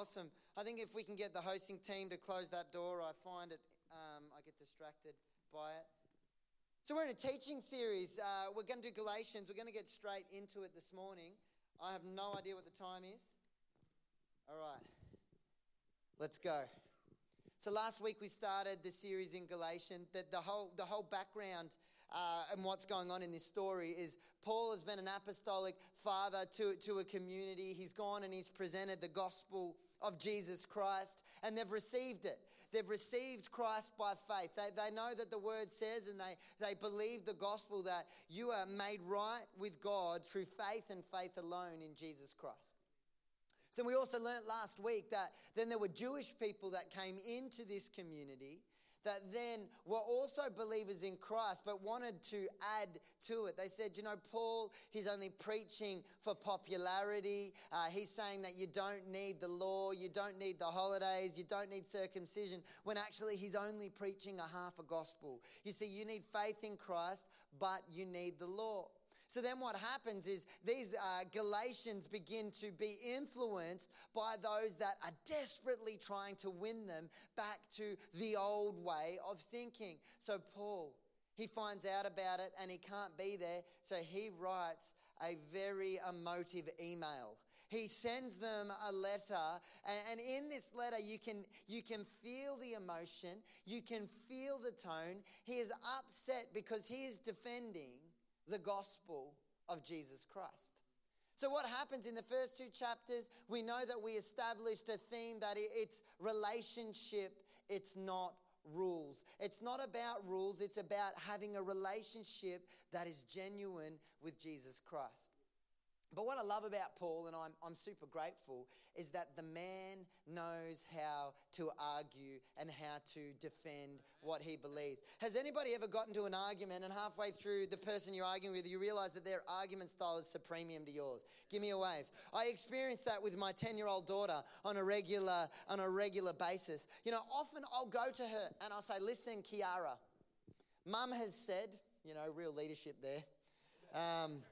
awesome. I think if we can get the hosting team to close that door, I find it, um, I get distracted by it. So, we're in a teaching series. Uh, we're going to do Galatians. We're going to get straight into it this morning. I have no idea what the time is. All right, let's go. So last week we started the series in Galatians. That the whole the whole background uh, and what's going on in this story is Paul has been an apostolic father to to a community. He's gone and he's presented the gospel of Jesus Christ, and they've received it. They've received Christ by faith. They, they know that the word says, and they, they believe the gospel that you are made right with God through faith and faith alone in Jesus Christ. So we also learnt last week that then there were Jewish people that came into this community that then were also believers in Christ but wanted to add to it. They said, you know, Paul, he's only preaching for popularity. Uh, he's saying that you don't need the law, you don't need the holidays, you don't need circumcision, when actually he's only preaching a half a gospel. You see, you need faith in Christ, but you need the law. So then what happens is these uh, Galatians begin to be influenced by those that are desperately trying to win them back to the old way of thinking. So Paul, he finds out about it and he can't be there, so he writes a very emotive email. He sends them a letter, and in this letter, you can, you can feel the emotion, you can feel the tone. He is upset because he is defending the gospel of Jesus Christ. So, what happens in the first two chapters? We know that we established a theme that it's relationship, it's not rules. It's not about rules, it's about having a relationship that is genuine with Jesus Christ. But what I love about Paul, and I'm, I'm super grateful, is that the man knows how to argue and how to defend what he believes. Has anybody ever gotten to an argument and halfway through the person you're arguing with, you realize that their argument style is supremium to yours? Give me a wave. I experience that with my 10 year old daughter on a regular on a regular basis. You know, often I'll go to her and I'll say, Listen, Kiara, mum has said, you know, real leadership there. Um,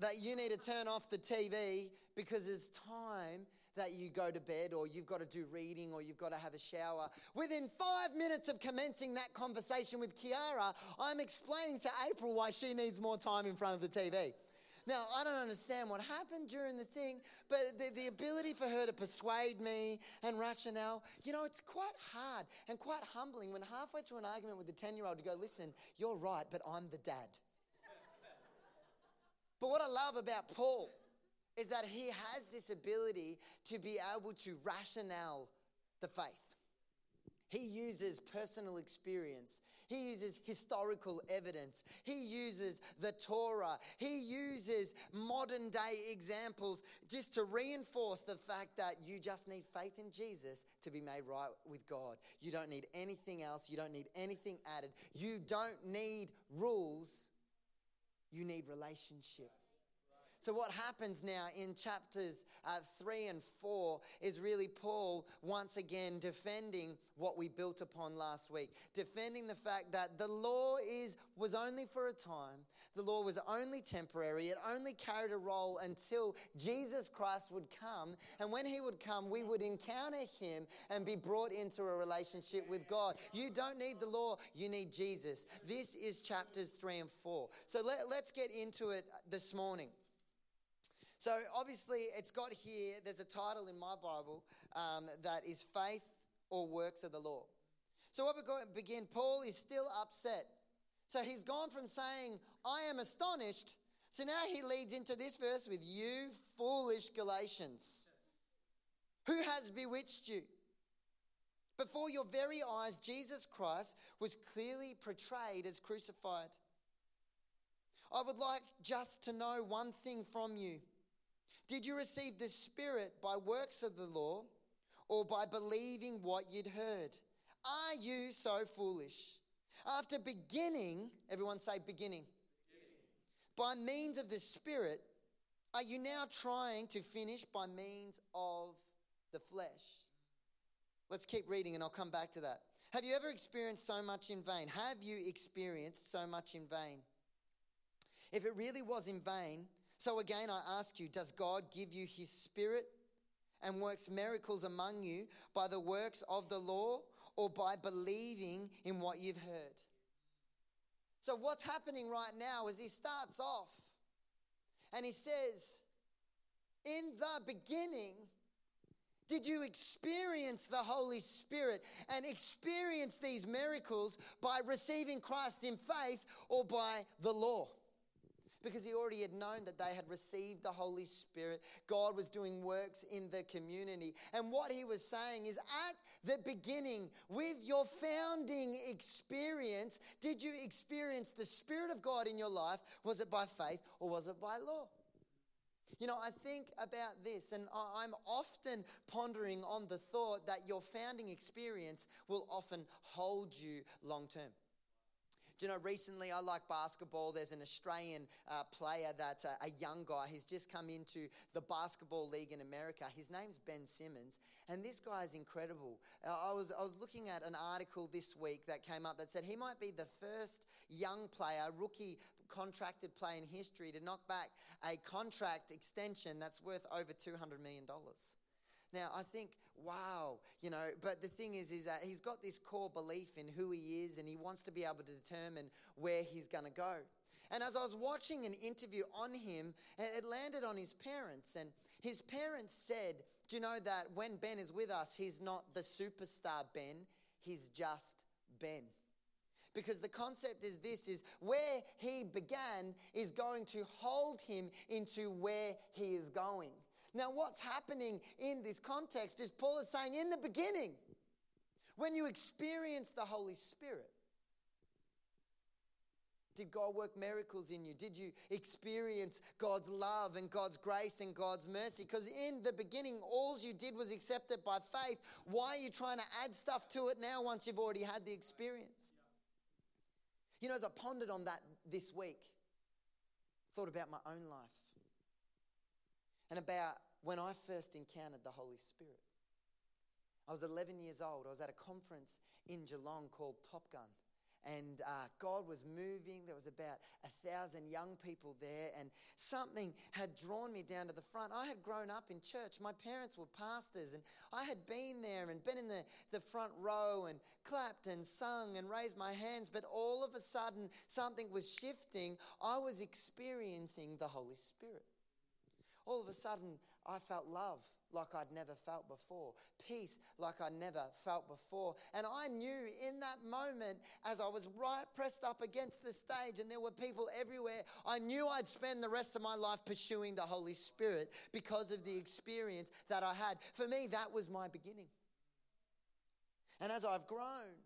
that you need to turn off the TV because it's time that you go to bed or you've got to do reading or you've got to have a shower. Within five minutes of commencing that conversation with Kiara, I'm explaining to April why she needs more time in front of the TV. Now, I don't understand what happened during the thing, but the, the ability for her to persuade me and rationale, you know, it's quite hard and quite humbling when halfway through an argument with a 10 year old to go, listen, you're right, but I'm the dad. But what I love about Paul is that he has this ability to be able to rationale the faith. He uses personal experience. He uses historical evidence. He uses the Torah. He uses modern day examples just to reinforce the fact that you just need faith in Jesus to be made right with God. You don't need anything else. You don't need anything added. You don't need rules. You need relationship. So, what happens now in chapters uh, three and four is really Paul once again defending what we built upon last week, defending the fact that the law is, was only for a time, the law was only temporary, it only carried a role until Jesus Christ would come. And when he would come, we would encounter him and be brought into a relationship with God. You don't need the law, you need Jesus. This is chapters three and four. So, let, let's get into it this morning. So obviously, it's got here, there's a title in my Bible um, that is Faith or Works of the Law. So what going to begin, Paul is still upset. So he's gone from saying, I am astonished. So now he leads into this verse with, You foolish Galatians, who has bewitched you? Before your very eyes, Jesus Christ was clearly portrayed as crucified. I would like just to know one thing from you. Did you receive the Spirit by works of the law or by believing what you'd heard? Are you so foolish? After beginning, everyone say beginning, by means of the Spirit, are you now trying to finish by means of the flesh? Let's keep reading and I'll come back to that. Have you ever experienced so much in vain? Have you experienced so much in vain? If it really was in vain, so again, I ask you, does God give you his spirit and works miracles among you by the works of the law or by believing in what you've heard. So, what's happening right now is he starts off and he says, In the beginning, did you experience the Holy Spirit and experience these miracles by receiving Christ in faith or by the law? Because he already had known that they had received the Holy Spirit. God was doing works in the community. And what he was saying is at the beginning, with your founding experience, did you experience the Spirit of God in your life? Was it by faith or was it by law? You know, I think about this, and I'm often pondering on the thought that your founding experience will often hold you long term. Do you know, recently I like basketball. There's an Australian uh, player that's a, a, young guy. He's just come into the basketball league in America. His name's Ben Simmons, and this guy is incredible. Uh, I, was, I was looking at an article this week that came up that said he might be the first young player, rookie contracted player in history to knock back a contract extension that's worth over $200 million. Now, I think, wow, you know, but the thing is, is that he's got this core belief in who he is and he wants to be able to determine where he's going to go. And as I was watching an interview on him, it landed on his parents. And his parents said, Do you know that when Ben is with us, he's not the superstar Ben, he's just Ben because the concept is this is where he began is going to hold him into where he is going now, what's happening in this context is Paul is saying, in the beginning, when you experience the Holy Spirit, did God work miracles in you? Did you experience God's love and God's grace and God's mercy? Because in the beginning, all you did was accept it by faith. Why are you trying to add stuff to it now once you've already had the experience? You know, as I pondered on that this week, thought about my own life and about when I first encountered the Holy Spirit. I was 11 years old. I was at a conference in Geelong called Top Gun. And uh, God was moving. There was about a thousand young people there, and something had drawn me down to the front. I had grown up in church. My parents were pastors, and I had been there and been in the, the front row and clapped and sung and raised my hands. But all of a sudden, something was shifting. I was experiencing the Holy Spirit all of a sudden I felt love like I'd never felt before, peace like I never felt before. And I knew in that moment, as I was right pressed up against the stage and there were people everywhere, I knew I'd spend the rest of my life pursuing the Holy Spirit because of the experience that I had. For me, that was my beginning. And as I've grown,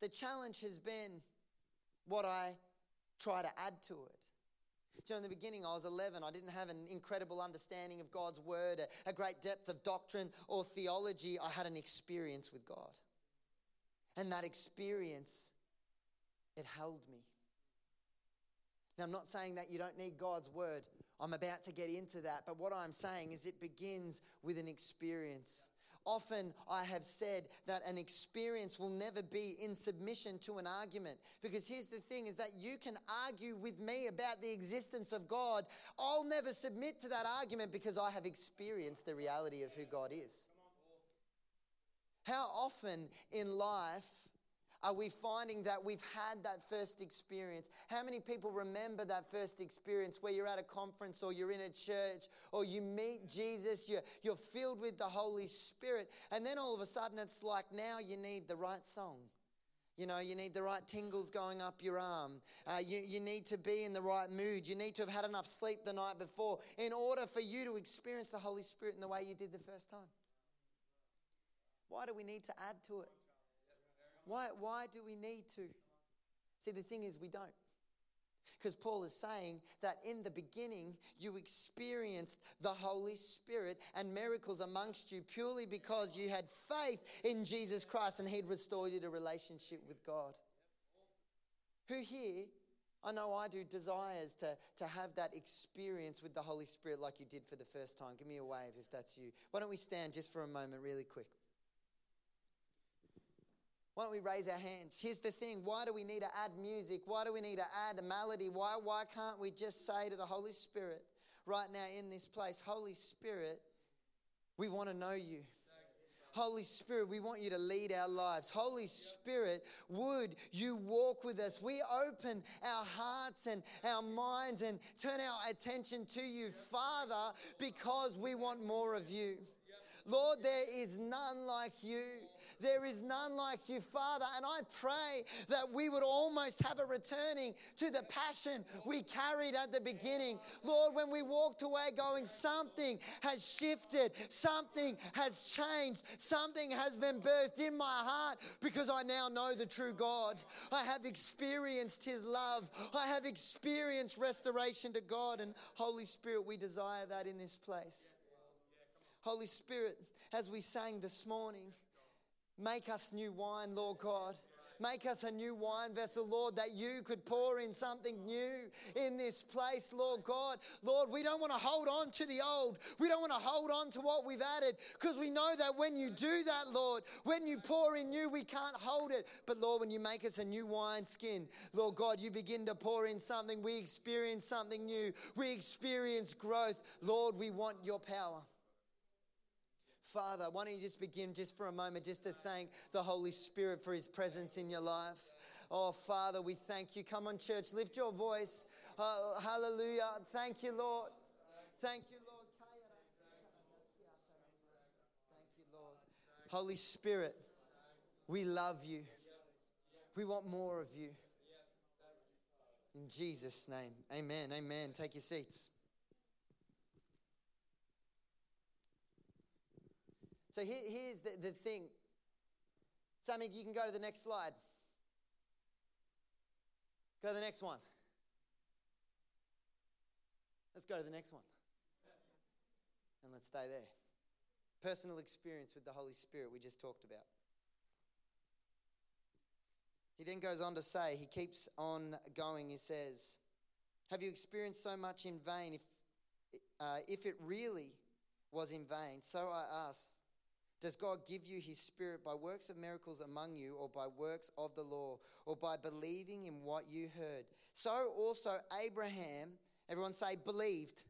the challenge has been what I try to add to it. So in the beginning, I was 11. I didn't have an incredible understanding of God's word, a, a great depth of doctrine or theology. I had an experience with God. And that experience, it held me. Now, I'm not saying that you don't need God's word. I'm about to get into that. But what I'm saying is it begins with an experience. Often I have said that an experience will never be in submission to an argument. Because here's the thing is that you can argue with me about the existence of God. I'll never submit to that argument because I have experienced the reality of who God is. How often in life are we finding that we've had that first experience? How many people remember that first experience where you're at a conference or you're in a church or you meet Jesus, you're, you're filled with the Holy Spirit, and then all of a sudden it's like now you need the right song. You know, you need the right tingles going up your arm. Uh, you, you need to be in the right mood. You need to have had enough sleep the night before in order for you to experience the Holy Spirit in the way you did the first time. Why do we need to add to it? Why, why do we need to? See, the thing is, we don't. Because Paul is saying that in the beginning you experienced the Holy Spirit and miracles amongst you purely because you had faith in Jesus Christ and He'd restored you to relationship with God. Who here, I know I do, desires to, to have that experience with the Holy Spirit like you did for the first time? Give me a wave if that's you. Why don't we stand just for a moment, really quick? Why don't we raise our hands? Here's the thing why do we need to add music? Why do we need to add a melody? Why, why can't we just say to the Holy Spirit right now in this place, Holy Spirit, We want to know you. Holy Spirit, we want you to lead our lives. Holy Spirit, would you walk with us? We open our hearts and our minds and turn our attention to you, Father, because we want more of you. Lord, there is none like you. There is none like you, Father. And I pray that we would almost have a returning to the passion we carried at the beginning. Lord, when we walked away going, something has shifted, something has changed, something has been birthed in my heart because I now know the true God. I have experienced His love, I have experienced restoration to God. And Holy Spirit, we desire that in this place. Holy Spirit, as we sang this morning, make us new wine, Lord God. Make us a new wine vessel, Lord, that you could pour in something new in this place, Lord God. Lord, we don't want to hold on to the old. We don't want to hold on to what we've added because we know that when you do that, Lord, when you pour in new, we can't hold it. But Lord, when you make us a new wine skin, Lord God, you begin to pour in something. We experience something new. We experience growth. Lord, we want your power. Father, why don't you just begin just for a moment just to thank the Holy Spirit for his presence in your life? Oh, Father, we thank you. Come on, church, lift your voice. Oh, hallelujah. Thank you, Lord. Thank you, Lord. Thank you, Lord. Holy Spirit, we love you. We want more of you. In Jesus' name, amen. Amen. Take your seats. So here, here's the, the thing. Sammy, you can go to the next slide. Go to the next one. Let's go to the next one. And let's stay there. Personal experience with the Holy Spirit we just talked about. He then goes on to say, he keeps on going. He says, Have you experienced so much in vain? If, uh, if it really was in vain, so I ask, does God give you his spirit by works of miracles among you, or by works of the law, or by believing in what you heard? So also Abraham, everyone say, believed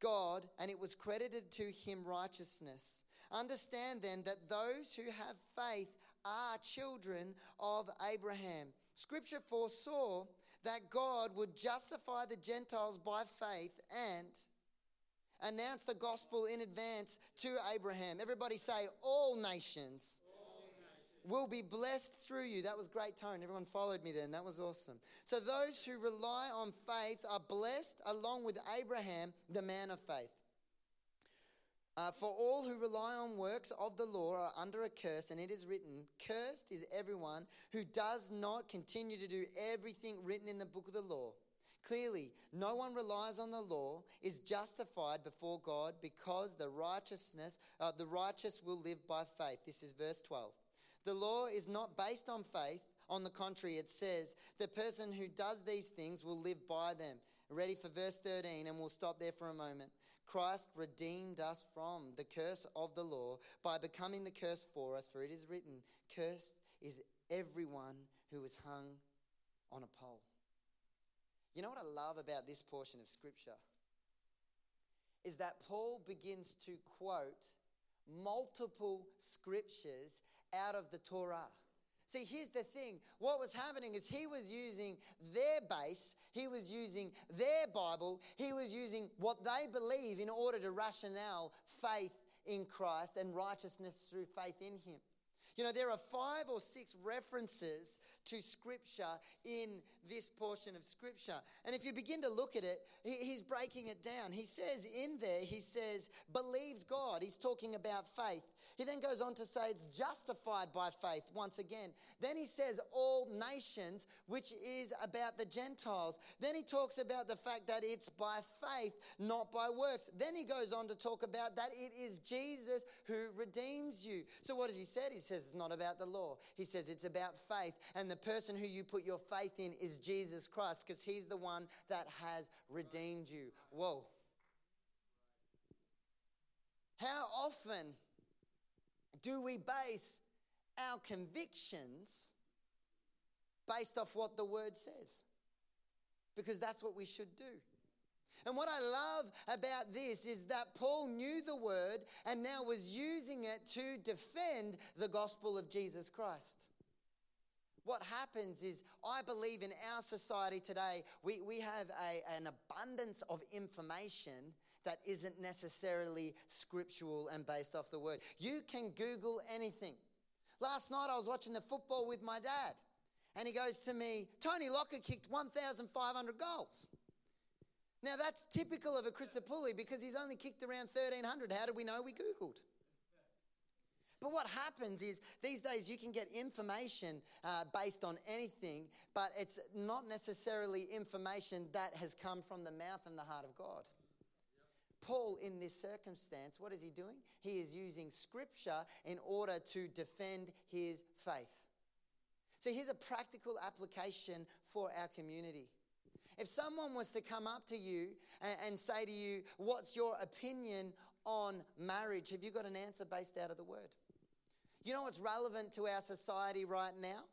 God, and it was credited to him righteousness. Understand then that those who have faith are children of Abraham. Scripture foresaw that God would justify the Gentiles by faith and Announce the gospel in advance to Abraham. Everybody say, All nations will be blessed through you. That was great tone. Everyone followed me then. That was awesome. So those who rely on faith are blessed along with Abraham, the man of faith. Uh, for all who rely on works of the law are under a curse, and it is written, Cursed is everyone who does not continue to do everything written in the book of the law. Clearly, no one relies on the law is justified before God because the righteousness, uh, the righteous will live by faith. This is verse 12. The law is not based on faith. On the contrary, it says, the person who does these things will live by them. Ready for verse 13, and we'll stop there for a moment. Christ redeemed us from the curse of the law by becoming the curse for us, for it is written, Cursed is everyone who is hung on a pole. You know what I love about this portion of scripture? Is that Paul begins to quote multiple scriptures out of the Torah. See, here's the thing. What was happening is he was using their base, he was using their Bible, he was using what they believe in order to rationale faith in Christ and righteousness through faith in him. You know, there are five or six references to Scripture in this portion of Scripture. And if you begin to look at it, he's breaking it down. He says in there, he says, believed God. He's talking about faith. He then goes on to say it's justified by faith once again. Then he says all nations, which is about the Gentiles. Then he talks about the fact that it's by faith, not by works. Then he goes on to talk about that it is Jesus who redeems you. So what has he said? He says it's not about the law. He says it's about faith. And the person who you put your faith in is Jesus Christ because he's the one that has redeemed you. Whoa. How often do we base our convictions based off what the word says? Because that's what we should do. And what I love about this is that Paul knew the word and now was using it to defend the gospel of Jesus Christ. What happens is, I believe in our society today, we, we have a, an abundance of information that isn't necessarily scriptural and based off the word. You can Google anything. Last night I was watching the football with my dad, and he goes to me, Tony Lockett kicked 1,500 goals. Now that's typical of a Pulley because he's only kicked around 1,300. How do we know? We Googled. But what happens is these days you can get information uh, based on anything, but it's not necessarily information that has come from the mouth and the heart of God. Paul, in this circumstance, what is he doing? He is using scripture in order to defend his faith. So here's a practical application for our community. If someone was to come up to you and, and say to you, What's your opinion on marriage? Have you got an answer based out of the word? You know what's relevant to our society right now?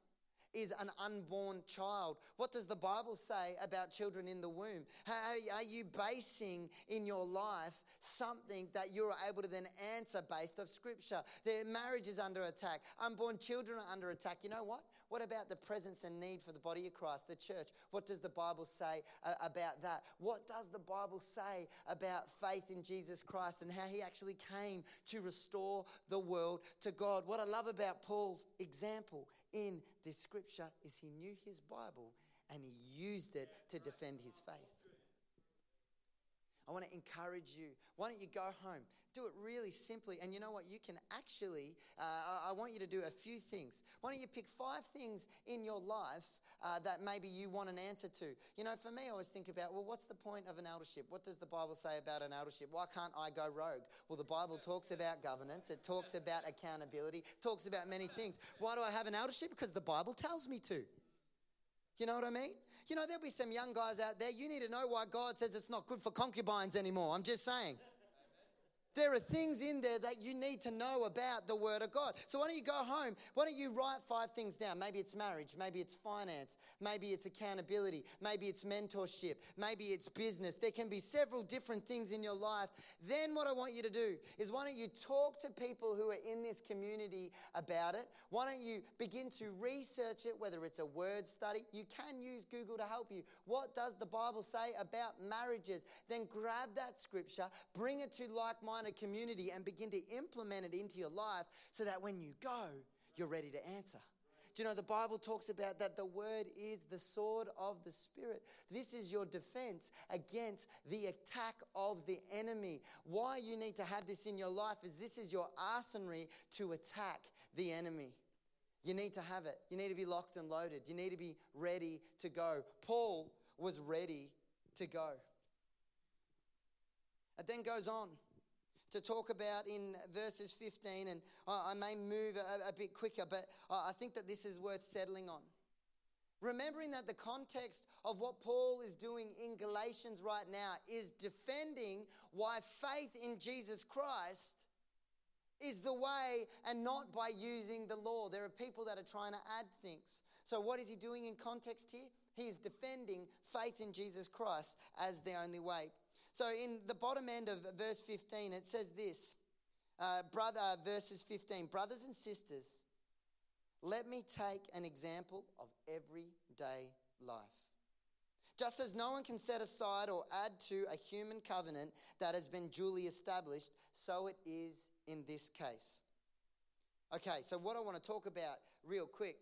Is an unborn child. What does the Bible say about children in the womb? How are you basing in your life something that you're able to then answer based off Scripture? Their marriage is under attack. Unborn children are under attack. You know what? What about the presence and need for the body of Christ, the church? What does the Bible say uh, about that? What does the Bible say about faith in Jesus Christ and how he actually came to restore the world to God? What I love about Paul's example in this scripture is he knew his Bible and he used it to defend his faith. I want to encourage you. Why don't you go home? Do it really simply. And you know what? You can actually, uh, I want you to do a few things. Why don't you pick five things in your life uh, that maybe you want an answer to? You know, for me, I always think about, well, what's the point of an eldership? What does the Bible say about an eldership? Why can't I go rogue? Well, the Bible talks about governance, it talks about accountability, talks about many things. Why do I have an eldership? Because the Bible tells me to. You know what I mean? You know, there'll be some young guys out there. You need to know why God says it's not good for concubines anymore. I'm just saying. There are things in there that you need to know about the Word of God. So why don't you go home? Why don't you write five things down? Maybe it's marriage, maybe it's finance, maybe it's accountability, maybe it's mentorship, maybe it's business. There can be several different things in your life. Then what I want you to do is why don't you talk to people who are in this community about it? Why don't you begin to research it, whether it's a word study? You can use Google to help you. What does the Bible say about marriages? Then grab that scripture, bring it to like minded kind community and begin to implement it into your life so that when you go, you're ready to answer. Do you know the Bible talks about that the word is the sword of the Spirit? This is your defense against the attack of the enemy. Why you need to have this in your life is this is your arsenal to attack the enemy. You need to have it. You need to be locked and loaded. You need to be ready to go. Paul was ready to go. It then goes on to talk about in verses 15, and I may move a, a bit quicker, but I think that this is worth settling on. Remembering that the context of what Paul is doing in Galatians right now is defending why faith in Jesus Christ is the way and not by using the law. There are people that are trying to add things. So, what is he doing in context here? He is defending faith in Jesus Christ as the only way. So, in the bottom end of verse 15, it says this uh, brother, verses 15, brothers and sisters, let me take an example of everyday life. Just as no one can set aside or add to a human covenant that has been duly established, so it is in this case. Okay, so what I want to talk about real quick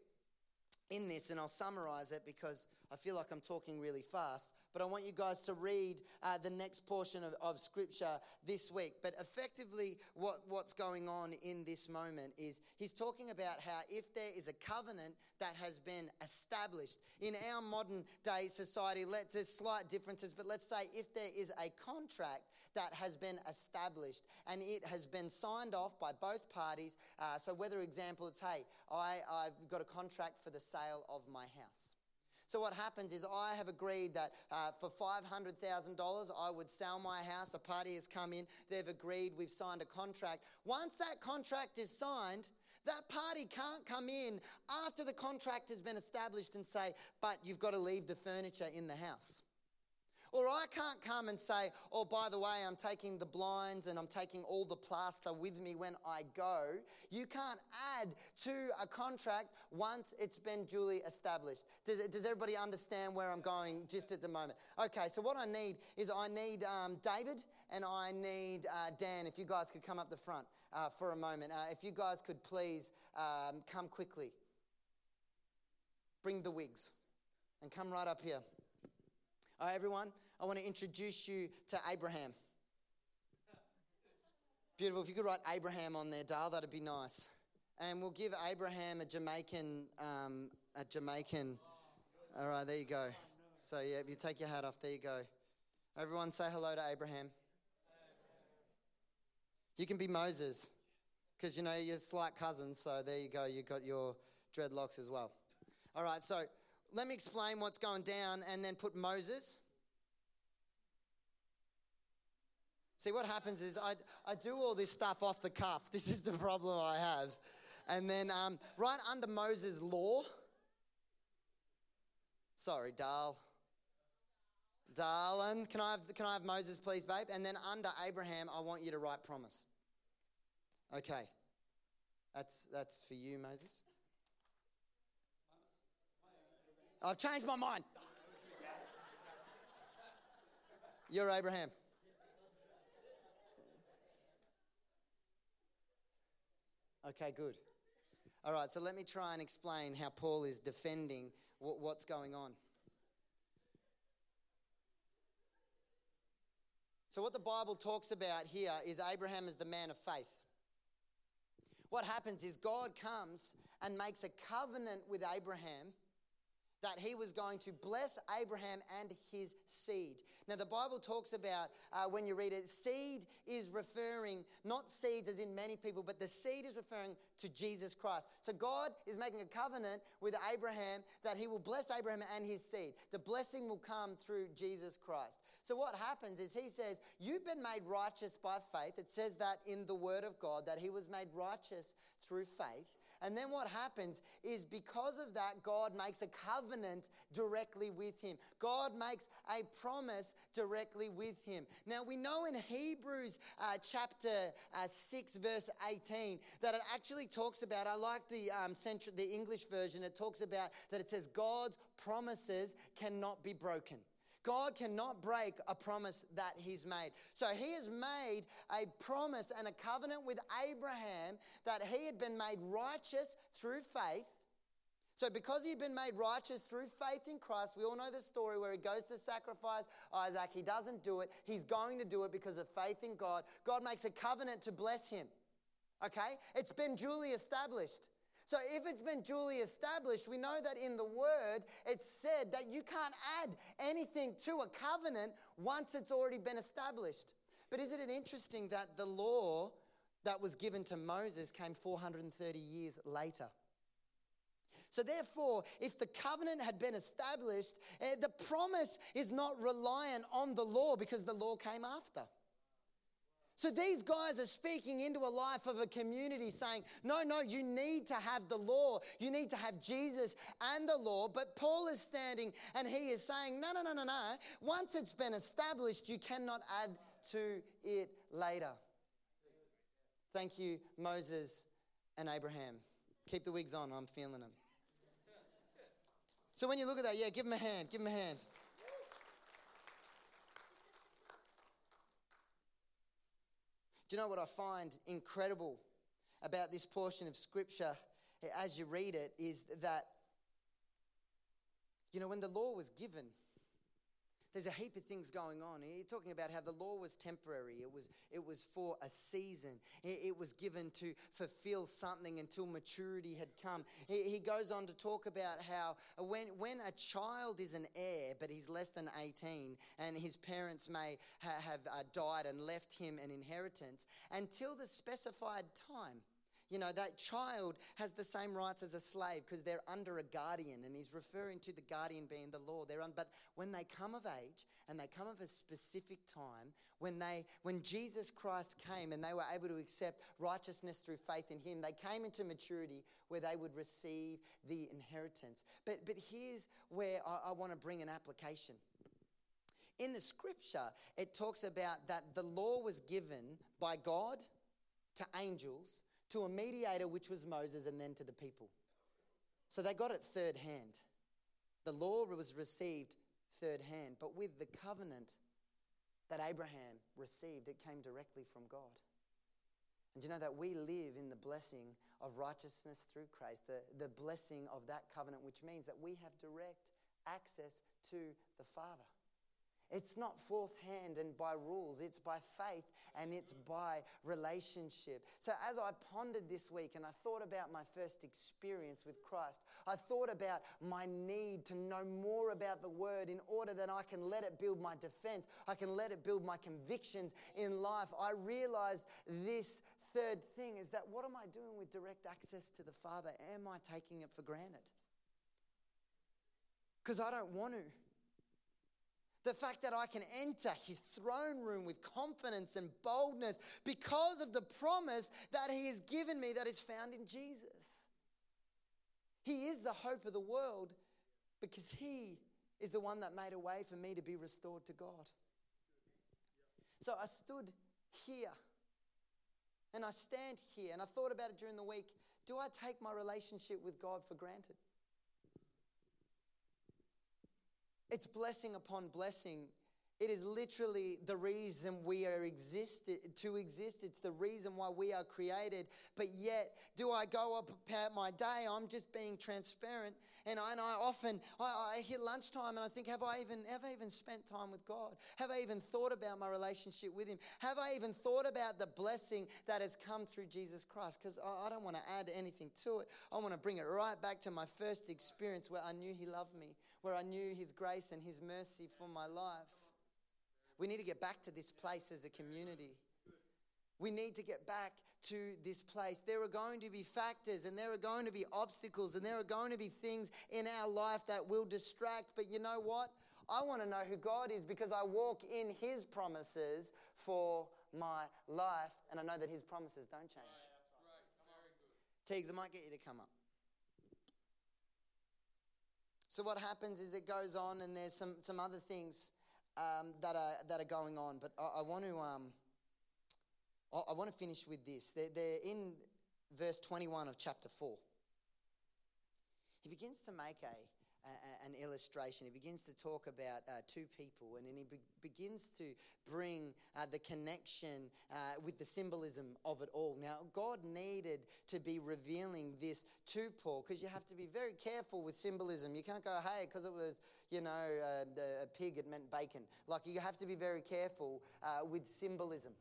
in this, and I'll summarize it because I feel like I'm talking really fast, but I want you guys to read uh, the next portion of, of scripture this week. But effectively, what, what's going on in this moment is he's talking about how if there is a covenant that has been established in our modern day society, let, there's slight differences, but let's say if there is a contract that has been established and it has been signed off by both parties. Uh, so, whether example, it's hey, I, I've got a contract for the sale of my house. So what happens is I have agreed that uh, for $500,000 I would sell my house. A party has come in, they've agreed, we've signed a contract. Once that contract is signed, that party can't come in after the contract has been established and say, but you've got to leave the furniture in the house. Or I can't come and say, oh, by the way, I'm taking the blinds and I'm taking all the plaster with me when I go. You can't add to a contract once it's been duly established. Does, does everybody understand where I'm going just at the moment? Okay, so what I need is I need um, David and I need uh, Dan, if you guys could come up the front uh, for a moment. Uh, if you guys could please um, come quickly. Bring the wigs and come right up here. All right, everyone, I want to introduce you to Abraham. Beautiful. If you could write Abraham on there, Dale, that'd be nice. And we'll give Abraham a Jamaican, um, a Jamaican. All right, there you go. So yeah, if you take your hat off, there you go. Everyone, say hello to Abraham. You can be Moses, because you know you're slight cousins. So there you go. You got your dreadlocks as well. All right, so let me explain what's going down and then put Moses. See, what happens is I, I do all this stuff off the cuff. This is the problem I have. And then um, right under Moses' law, sorry, Dal. Darling, can I, have, can I have Moses, please, babe? And then under Abraham, I want you to write promise. Okay. That's, that's for you, Moses. I've changed my mind. You're Abraham. Okay, good. All right, so let me try and explain how Paul is defending what's going on. So, what the Bible talks about here is Abraham is the man of faith. What happens is God comes and makes a covenant with Abraham that he was going to bless Abraham and his seed. Now, the Bible talks about, uh, when you read it, seed is referring, not seeds as in many people, but the seed is referring to Jesus Christ. So, God is making a covenant with Abraham that he will bless Abraham and his seed. The blessing will come through Jesus Christ. So, what happens is he says, You've been made righteous by faith. It says that in the Word of God, that he was made righteous through faith. And then what happens is because of that, God makes a covenant directly with him. God makes a promise directly with him. Now, we know in Hebrews uh, chapter uh, 6, verse 18, that it actually talks about, I like the, um, central, the English version, it talks about that it says, God's promises cannot be broken. God cannot break a promise that He's made. So He has made a promise and a covenant with Abraham that he had been made righteous through faith. So, because he'd been made righteous through faith in Christ, we all know the story where he goes to sacrifice Isaac. He doesn't do it. He's going to do it because of faith in God. God makes a covenant to bless him. Okay? It's been duly established. So if it's been duly established, we know that in the word it's said that you can't add anything to a covenant once it's already been established. But isn't it interesting that the law that was given to Moses came 430 years later? So, therefore, if the covenant had been established, eh, the promise is not reliant on the law because the law came after. So these guys are speaking into a life of a community saying, no, no, you need to have the law. You need to have Jesus and the law. But Paul is standing and he is saying, no, no, no, no, no. Once it's been established, you cannot add to it later. Thank you, Moses and Abraham. Keep the wigs on, I'm feeling them. So when you look at that, yeah, give them a hand, give them a hand. Do you know what I find incredible about this portion of scripture as you read it is that, you know, when the law was given, there's a heap of things going on. You're talking about how the law was temporary. It was, it was for a season. It, it was given to fulfill something until maturity had come. He, he, goes on to talk about how when, when a child is an heir, but he's less than 18, and his parents may ha- have uh, died and left him an inheritance, until the specified time you know, that child has the same rights as a slave because they're under a guardian, and he's referring to the guardian being the law. They're un- but when they come of age and they come of a specific time, when they when Jesus Christ came and they were able to accept righteousness through faith in Him, they came into maturity where they would receive the inheritance. But but here's where I, I want to bring an application in the scripture, it talks about that the law was given by God to angels, to a mediator, which was Moses, and then to the people. So they got it third hand. The law was received third hand, but with the covenant that Abraham received, it came directly from God. And you know that we live in the blessing of righteousness through Christ, the, the blessing of that covenant, which means that we have direct access to the Father. It's not fourth hand and by rules, it's by faith and it's by relationship. So, as I pondered this week and I thought about my first experience with Christ, I thought about my need to know more about the Word in order that I can let it build my defense, I can let it build my convictions in life. I realized this third thing is that what am I doing with direct access to the Father? Am I taking it for granted? Because I don't want to. The fact that I can enter his throne room with confidence and boldness because of the promise that he has given me that is found in Jesus. He is the hope of the world because he is the one that made a way for me to be restored to God. So I stood here and I stand here and I thought about it during the week. Do I take my relationship with God for granted? It's blessing upon blessing. It is literally the reason we are existed to exist. It's the reason why we are created. But yet, do I go up about my day? I'm just being transparent. And I, and I often I, I hit lunchtime and I think, have I even have I even spent time with God? Have I even thought about my relationship with Him? Have I even thought about the blessing that has come through Jesus Christ? Because I, I don't want to add anything to it. I want to bring it right back to my first experience where I knew He loved me, where I knew His grace and His mercy for my life. We need to get back to this place as a community. We need to get back to this place. There are going to be factors and there are going to be obstacles and there are going to be things in our life that will distract. But you know what? I want to know who God is because I walk in His promises for my life and I know that His promises don't change. Teagues, I might get you to come up. So what happens is it goes on and there's some, some other things um, that, are, that are going on. But I, I want to um, I, I, want to finish with this. They're, they're in verse 21 of chapter 4. He begins to make a, a, an illustration. He begins to talk about uh, two people, and then he be- begins to bring uh, the connection uh, with the symbolism of it all. Now, God needed to be revealing this to Paul because you have to be very careful with symbolism. You can't go, hey, because it was, you know, uh, a pig, it meant bacon. Like, you have to be very careful uh, with symbolism.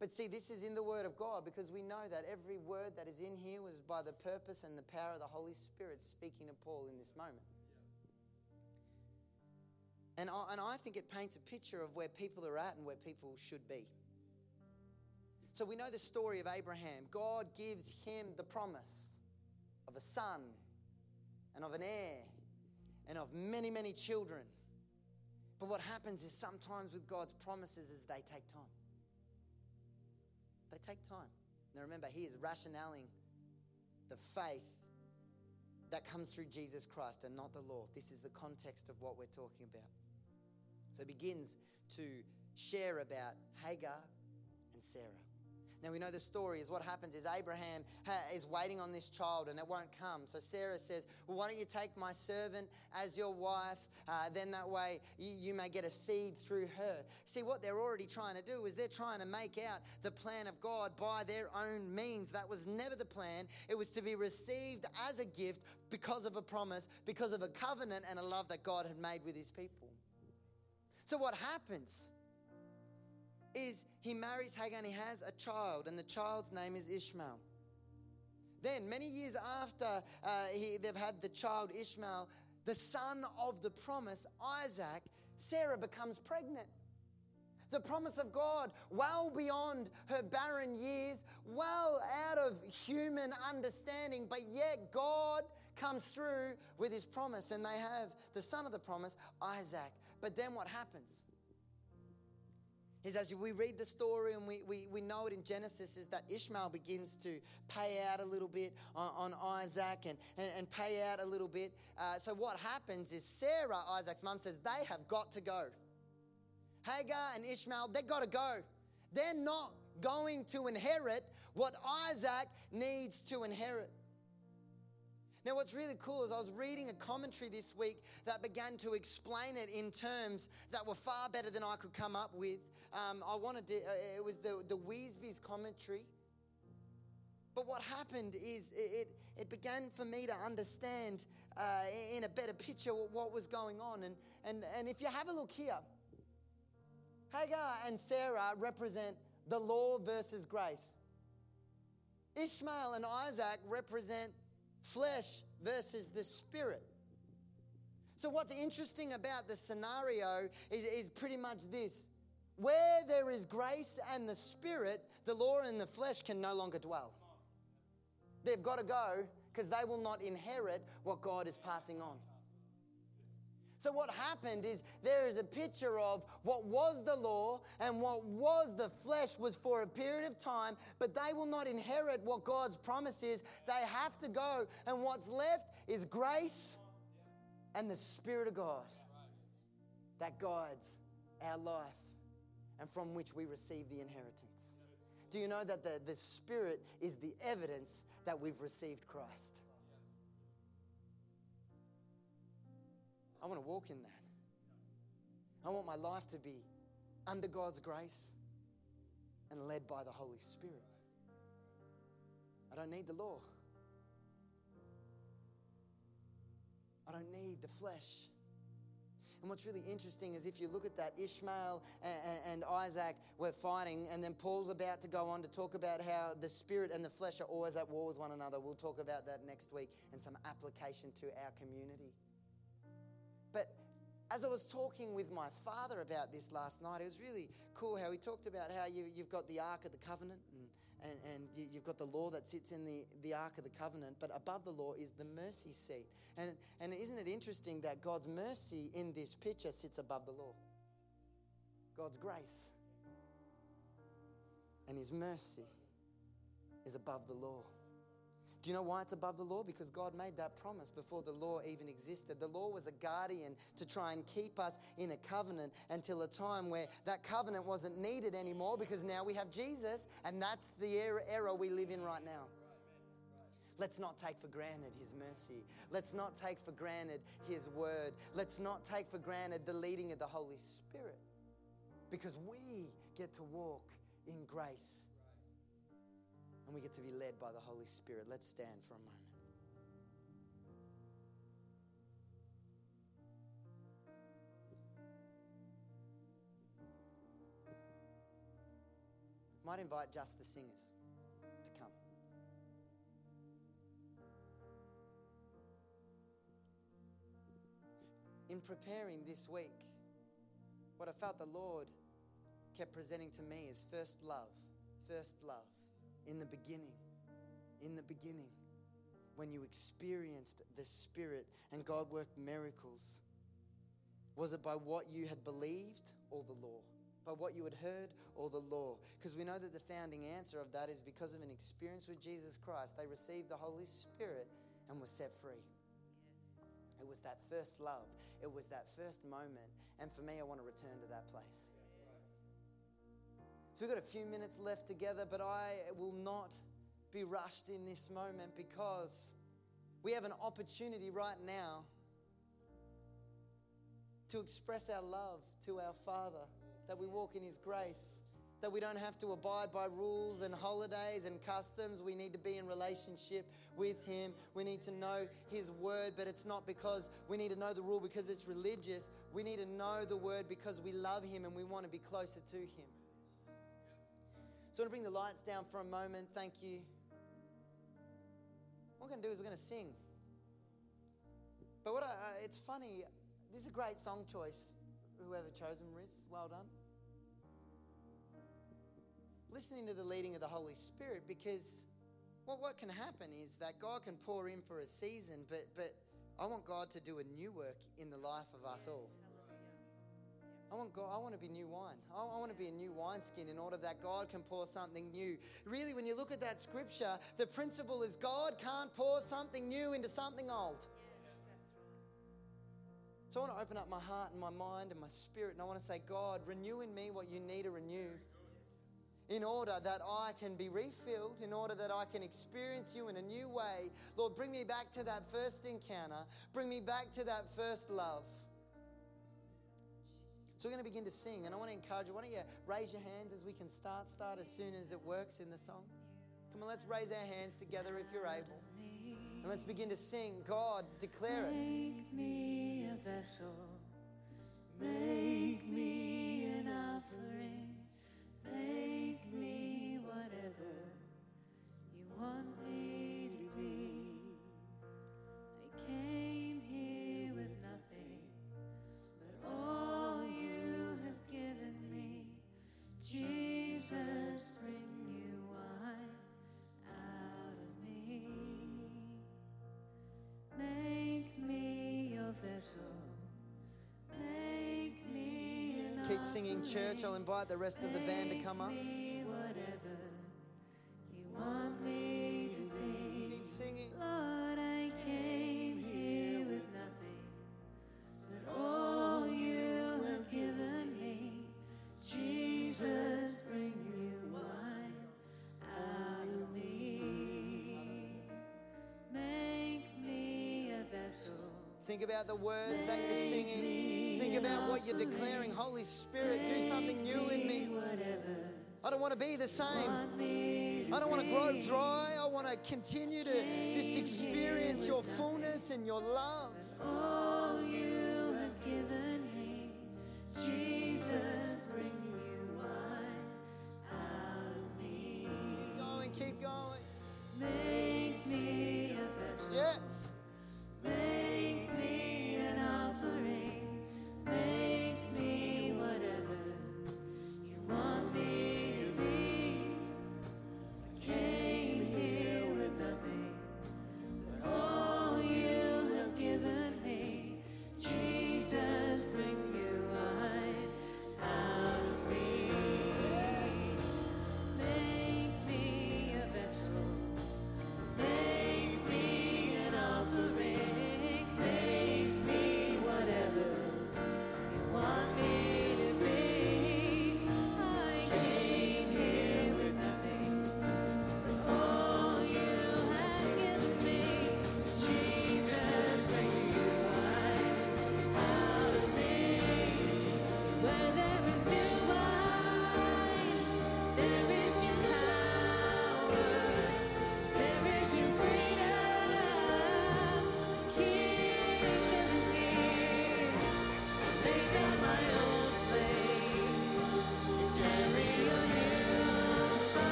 But see, this is in the Word of God because we know that every word that is in here was by the purpose and the power of the Holy Spirit speaking to Paul in this moment. And I, and I think it paints a picture of where people are at and where people should be. So we know the story of Abraham. God gives him the promise of a son and of an heir and of many, many children. But what happens is sometimes with God's promises is they take time. They take time. Now remember, he is rationaling the faith that comes through Jesus Christ and not the law. This is the context of what we're talking about. So he begins to share about Hagar and Sarah. Now we know the story is what happens is Abraham is waiting on this child and it won't come. So Sarah says, Well, why don't you take my servant as your wife? Uh, then that way you, you may get a seed through her. See, what they're already trying to do is they're trying to make out the plan of God by their own means. That was never the plan. It was to be received as a gift because of a promise, because of a covenant and a love that God had made with his people. So what happens? Is he marries Hagar and he has a child, and the child's name is Ishmael. Then, many years after uh, he, they've had the child Ishmael, the son of the promise, Isaac, Sarah becomes pregnant. The promise of God, well beyond her barren years, well out of human understanding, but yet God comes through with his promise, and they have the son of the promise, Isaac. But then what happens? Is as we read the story and we, we, we know it in Genesis, is that Ishmael begins to pay out a little bit on, on Isaac and, and, and, pay out a little bit. Uh, so what happens is Sarah, Isaac's mum, says they have got to go. Hagar and Ishmael, they've got to go. They're not going to inherit what Isaac needs to inherit. Now, what's really cool is I was reading a commentary this week that began to explain it in terms that were far better than I could come up with. Um, I wanted to, uh, it was the, the Wiersbe's commentary. But what happened is it, it, it began for me to understand uh, in a better picture what was going on. And, and, and if you have a look here, Hagar and Sarah represent the law versus grace. Ishmael and Isaac represent flesh versus the spirit. So, what's interesting about the scenario is, is pretty much this where there is grace and the spirit, the law and the flesh can no longer dwell. They've got to go because they will not inherit what God is passing on. So, what happened is there is a picture of what was the law and what was the flesh was for a period of time, but they will not inherit what God's promise is. They have to go, and what's left is grace and the Spirit of God that guides our life and from which we receive the inheritance. Do you know that the, the Spirit is the evidence that we've received Christ? I want to walk in that. I want my life to be under God's grace and led by the Holy Spirit. I don't need the law. I don't need the flesh. And what's really interesting is if you look at that, Ishmael and, and, Isaac were fighting, and then Paul's about to go on to talk about how the spirit and the flesh are always at war with one another. We'll talk about that next week and some application to our community. But as I was talking with my father about this last night, it was really cool how he talked about how you, have got the Ark of the Covenant and, and, and you, have got the law that sits in the, the Ark of the Covenant, but above the law is the mercy seat. And, and isn't it interesting that God's mercy in this picture sits above the law? God's grace and His mercy is above the law. Do you know why it's above the law? Because God made that promise before the law even existed. The law was a guardian to try and keep us in a covenant until a time where that covenant wasn't needed anymore because now we have Jesus, and that's the er-, era, we live in right now. Let's not take for granted His mercy. Let's not take for granted His word. Let's not take for granted the leading of the Holy Spirit because we get to walk in grace and we get to be led by the Holy Spirit. Let's stand for a moment. Might invite just the singers to come. In preparing this week, what I felt the Lord kept presenting to me is first love, first love in the beginning, in the beginning, when you experienced the Spirit and God worked miracles? Was it by what you had believed or the law? By what you had heard or the law? Because we know that the founding answer of that is because of an experience with Jesus Christ. They received the Holy Spirit and were set free. It was that first love, it was that first moment. And for me, I want to return to that place. So we've got a few minutes left together, but I will not be rushed in this moment because we have an opportunity right now to express our love to our Father, that we walk in His grace, that we don't have to abide by rules and holidays and customs. We need to be in relationship with Him. We need to know His Word, but it's not because we need to know the rule because it's religious. We need to know the Word because we love Him and we want to be closer to Him. So I'm going to bring the lights down for a moment. Thank you. What we're going to do is we're going to sing. But what I, uh, it's funny, this is a great song choice, whoever chose them, Riz. Well done. Listening to the leading of the Holy Spirit because what, what can happen is that God can pour in for a season, but, but I want God to do a new work in the life of us all. I want God, I want to be new wine. I, I want to be a new wineskin in order that God can pour something new. Really, when you look at that scripture, the principle is God can't pour something new into something old. So I want to open up my heart and my mind and my spirit, and I want to say, God, renew in me what you need to renew in order that I can be refilled, in order that I can experience you in a new way. Lord, bring me back to that first encounter, bring me back to that first love. So we're going to begin to sing, and I want to encourage you. Why don't you raise your hands as we can start? Start as soon as it works in the song. Come on, let's raise our hands together if you're able. And let's begin to sing. God, declare it. Make me a vessel. Make me an offering. Keep singing, church. I'll invite the rest of the band to come up. Make me whatever you want me to be. Keep singing. Lord, I came here with nothing, but all you have given me. Jesus, bring new wine out of me. Make me a vessel. Think about the words that you're singing. Think about what you're declaring. Holy Spirit, do something new in me. Whatever I don't want to be the same. I don't want to grow dry. I want to continue to just experience your fullness and your love.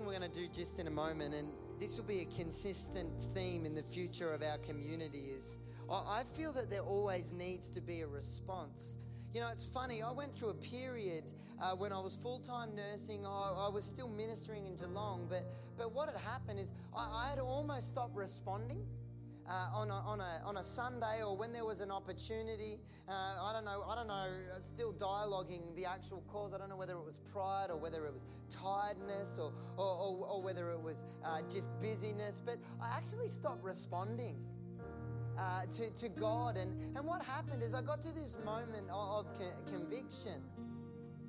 We're going to do just in a moment, and this will be a consistent theme in the future of our community, is I I feel that there always needs to be a response. You know, it's funny, I went through a period uh, when I was full time nursing, I, I was still ministering in Geelong, but, but what had happened is I, I had almost stopped responding. Uh, on, a, on, a, on a Sunday or when there was an opportunity. Uh, I don't know, I don't know, still dialoguing the actual cause. I don't know whether it was pride or whether it was tiredness or, or, or, or whether it was uh, just busyness, but I actually stopped responding. Uh, to, to God. And, and what happened is I got to this moment of, of con- conviction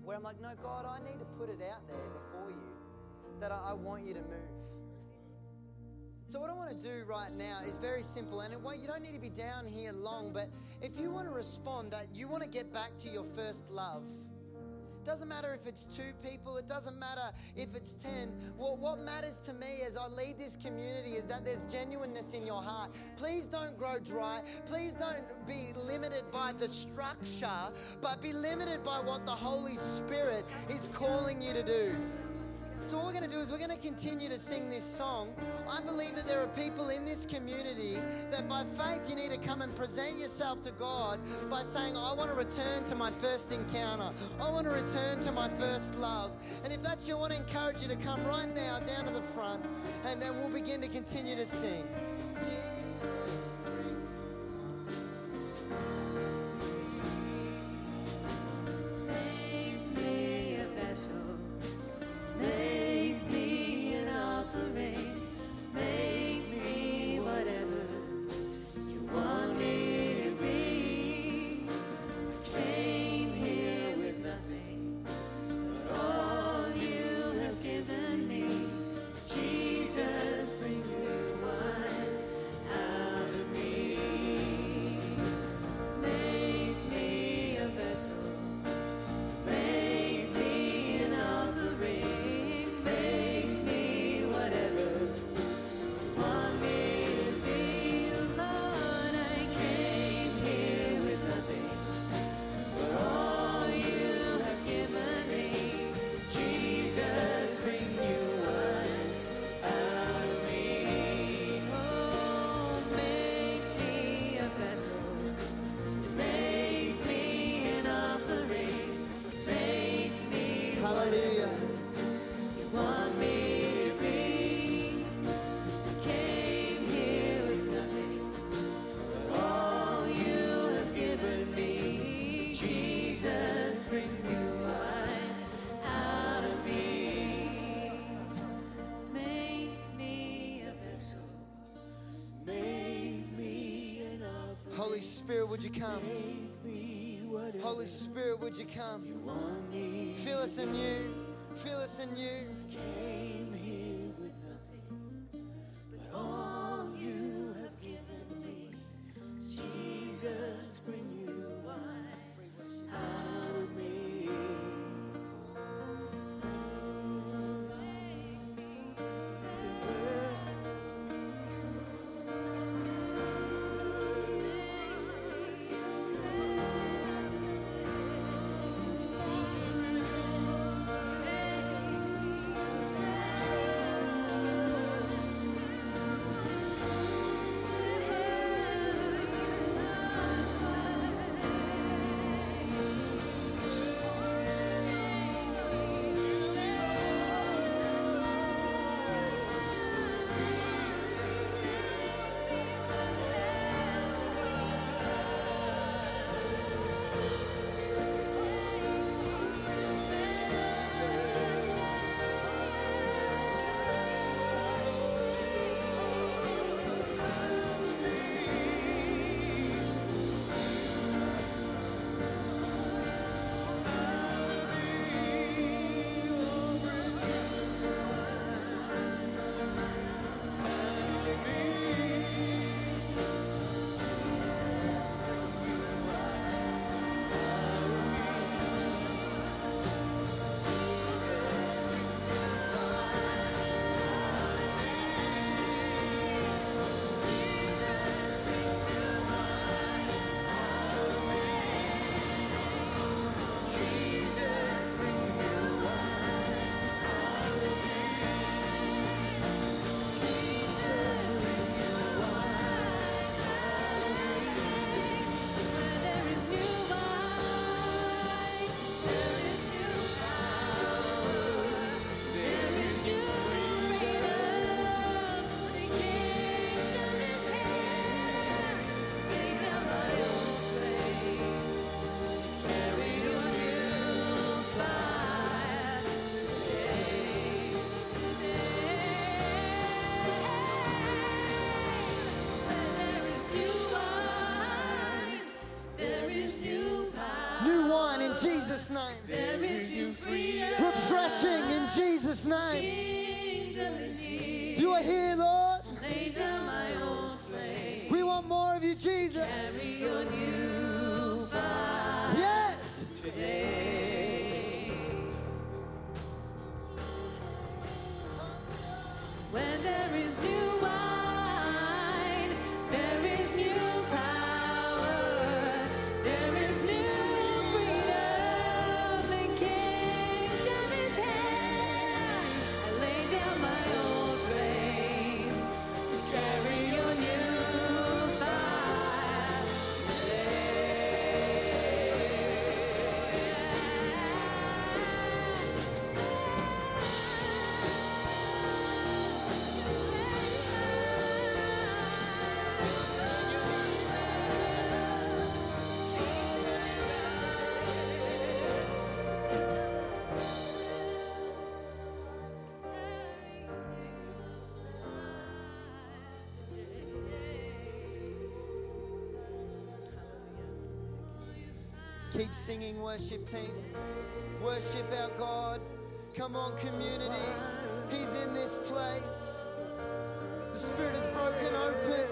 where I'm like, no, God, I need to put it out there before you that I, I want you to move. So what I want to do right now is very simple, and it won't, you don't need to be down here long. But if you want to respond, that you want to get back to your first love, doesn't matter if it's two people, it doesn't matter if it's 10. What, what matters to me as I lead this community is that there's genuineness in your heart. Please don't grow dry. Please don't be limited by the structure, but be limited by what the Holy Spirit is calling you to do. So, what we're going to do is we're going to continue to sing this song. I believe that there are people in this community that by faith you need to come and present yourself to God by saying, I want to return to my first encounter. I want to return to my first love. And if that's you, I want to encourage you to come right now down to the front and then we'll begin to continue to sing. Make Make me an offering. Spirit, would you come? Me Holy Spirit, would you come? you want me. Feel us anew. Keep singing, worship team. Worship our God. Come on, community. He's in this place. The Spirit is broken open.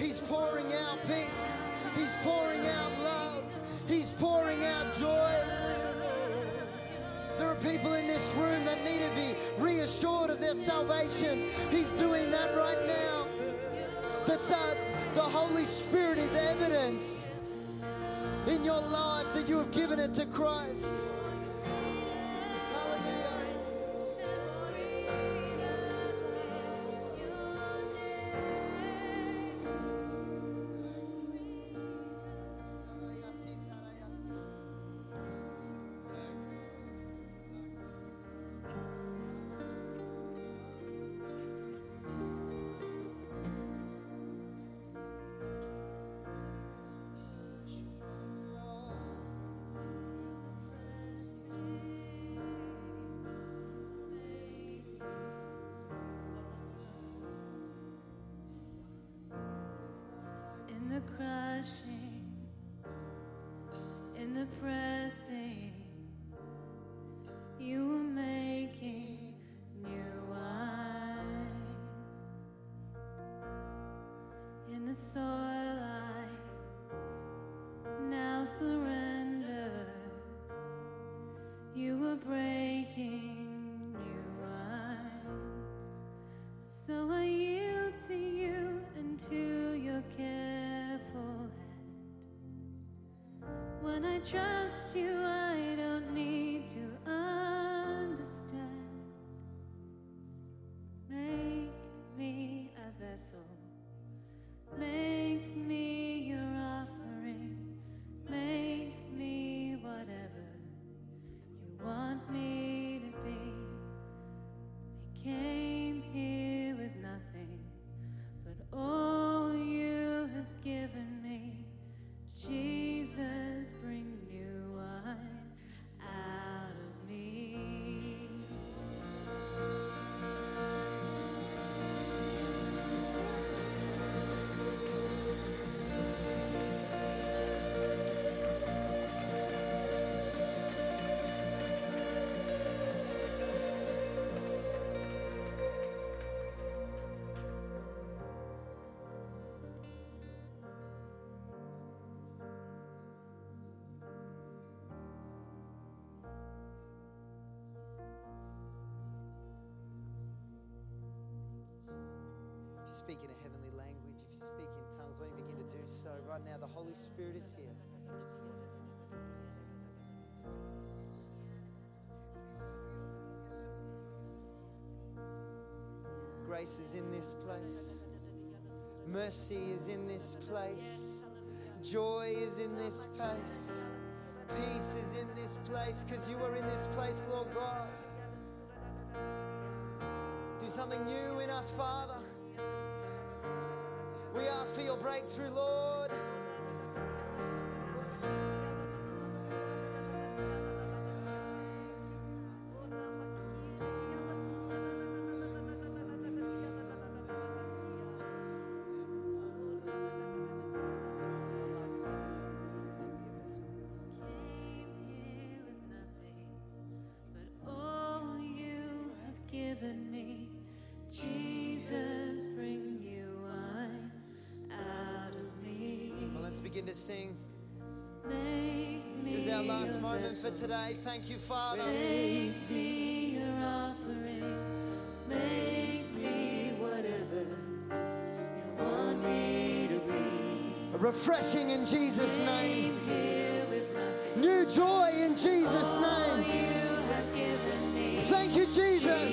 He's pouring out peace. He's pouring out love. He's pouring out joy. There are people in this room that need to be reassured of their salvation. He's doing that right now. That's uh, the Holy Spirit is evidence in your lives that you have given it to Christ. When I trust you, I don't need to speak in a heavenly language, if you speak in tongues, why don't you begin to do so right now? The Holy Spirit is here. Grace is in this place. Mercy is in this place. Joy is in this place. Peace is in this place because you are in this place, Lord God. Do something new in us, Father. We ask for your breakthrough, Lord. begin to sing. This is our last moment for today. Thank you, Father. Make me your offering. Make me whatever you want me to be. A refreshing in Jesus' name. New joy in Jesus' name. Thank you, Jesus.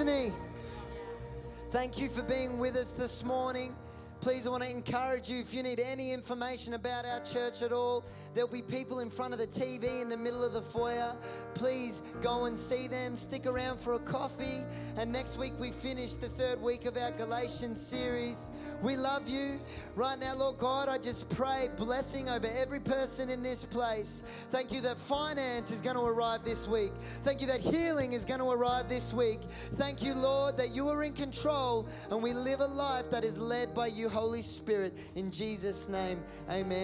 Isn't He? Thank you for being with us this morning. Please, I want to encourage you if you need any information about our church at all, there'll be people in front of the TV in the middle of the foyer. Please go and see them, stick around for a coffee. And next week, we finish the third week of our Galatians series. We love you. Right now, Lord God, I just pray blessing over every person in this place. Thank you that finance is going to arrive this week. Thank you that healing is going to arrive this week. Thank you, Lord, that you are in control and we live a life that is led by you, Holy Spirit. In Jesus' name, amen.